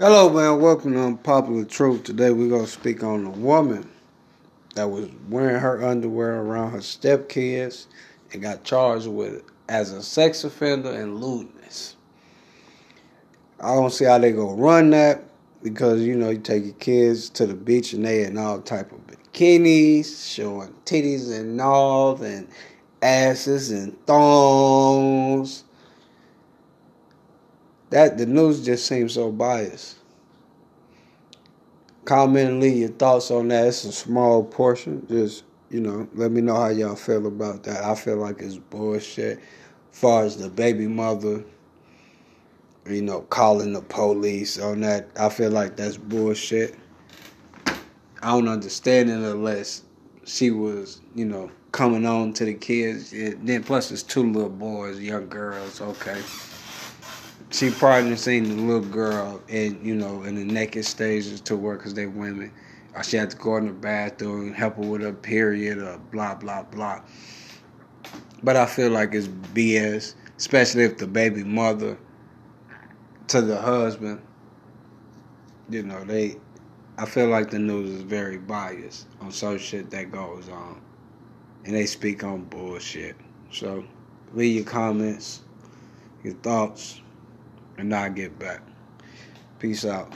Hello, man. Welcome to Unpopular Truth. Today we're going to speak on a woman that was wearing her underwear around her stepkids and got charged with as a sex offender and lewdness. I don't see how they going to run that because you know you take your kids to the beach and they in all type of bikinis, showing titties and all, and asses and thongs that the news just seems so biased. Comment and leave your thoughts on that. It's a small portion. Just you know, let me know how y'all feel about that. I feel like it's bullshit. Far as the baby mother, you know, calling the police on that, I feel like that's bullshit. I don't understand it unless she was, you know, coming on to the kids. And then plus it's two little boys, young girls. Okay she probably seen the little girl in you know in the naked stages to work because they women. Or she had to go in the bathroom and help her with her period or blah blah blah. But I feel like it's BS, especially if the baby mother to the husband. You know they. I feel like the news is very biased on some shit that goes on, and they speak on bullshit. So, leave your comments, your thoughts and I'll get back. Peace out.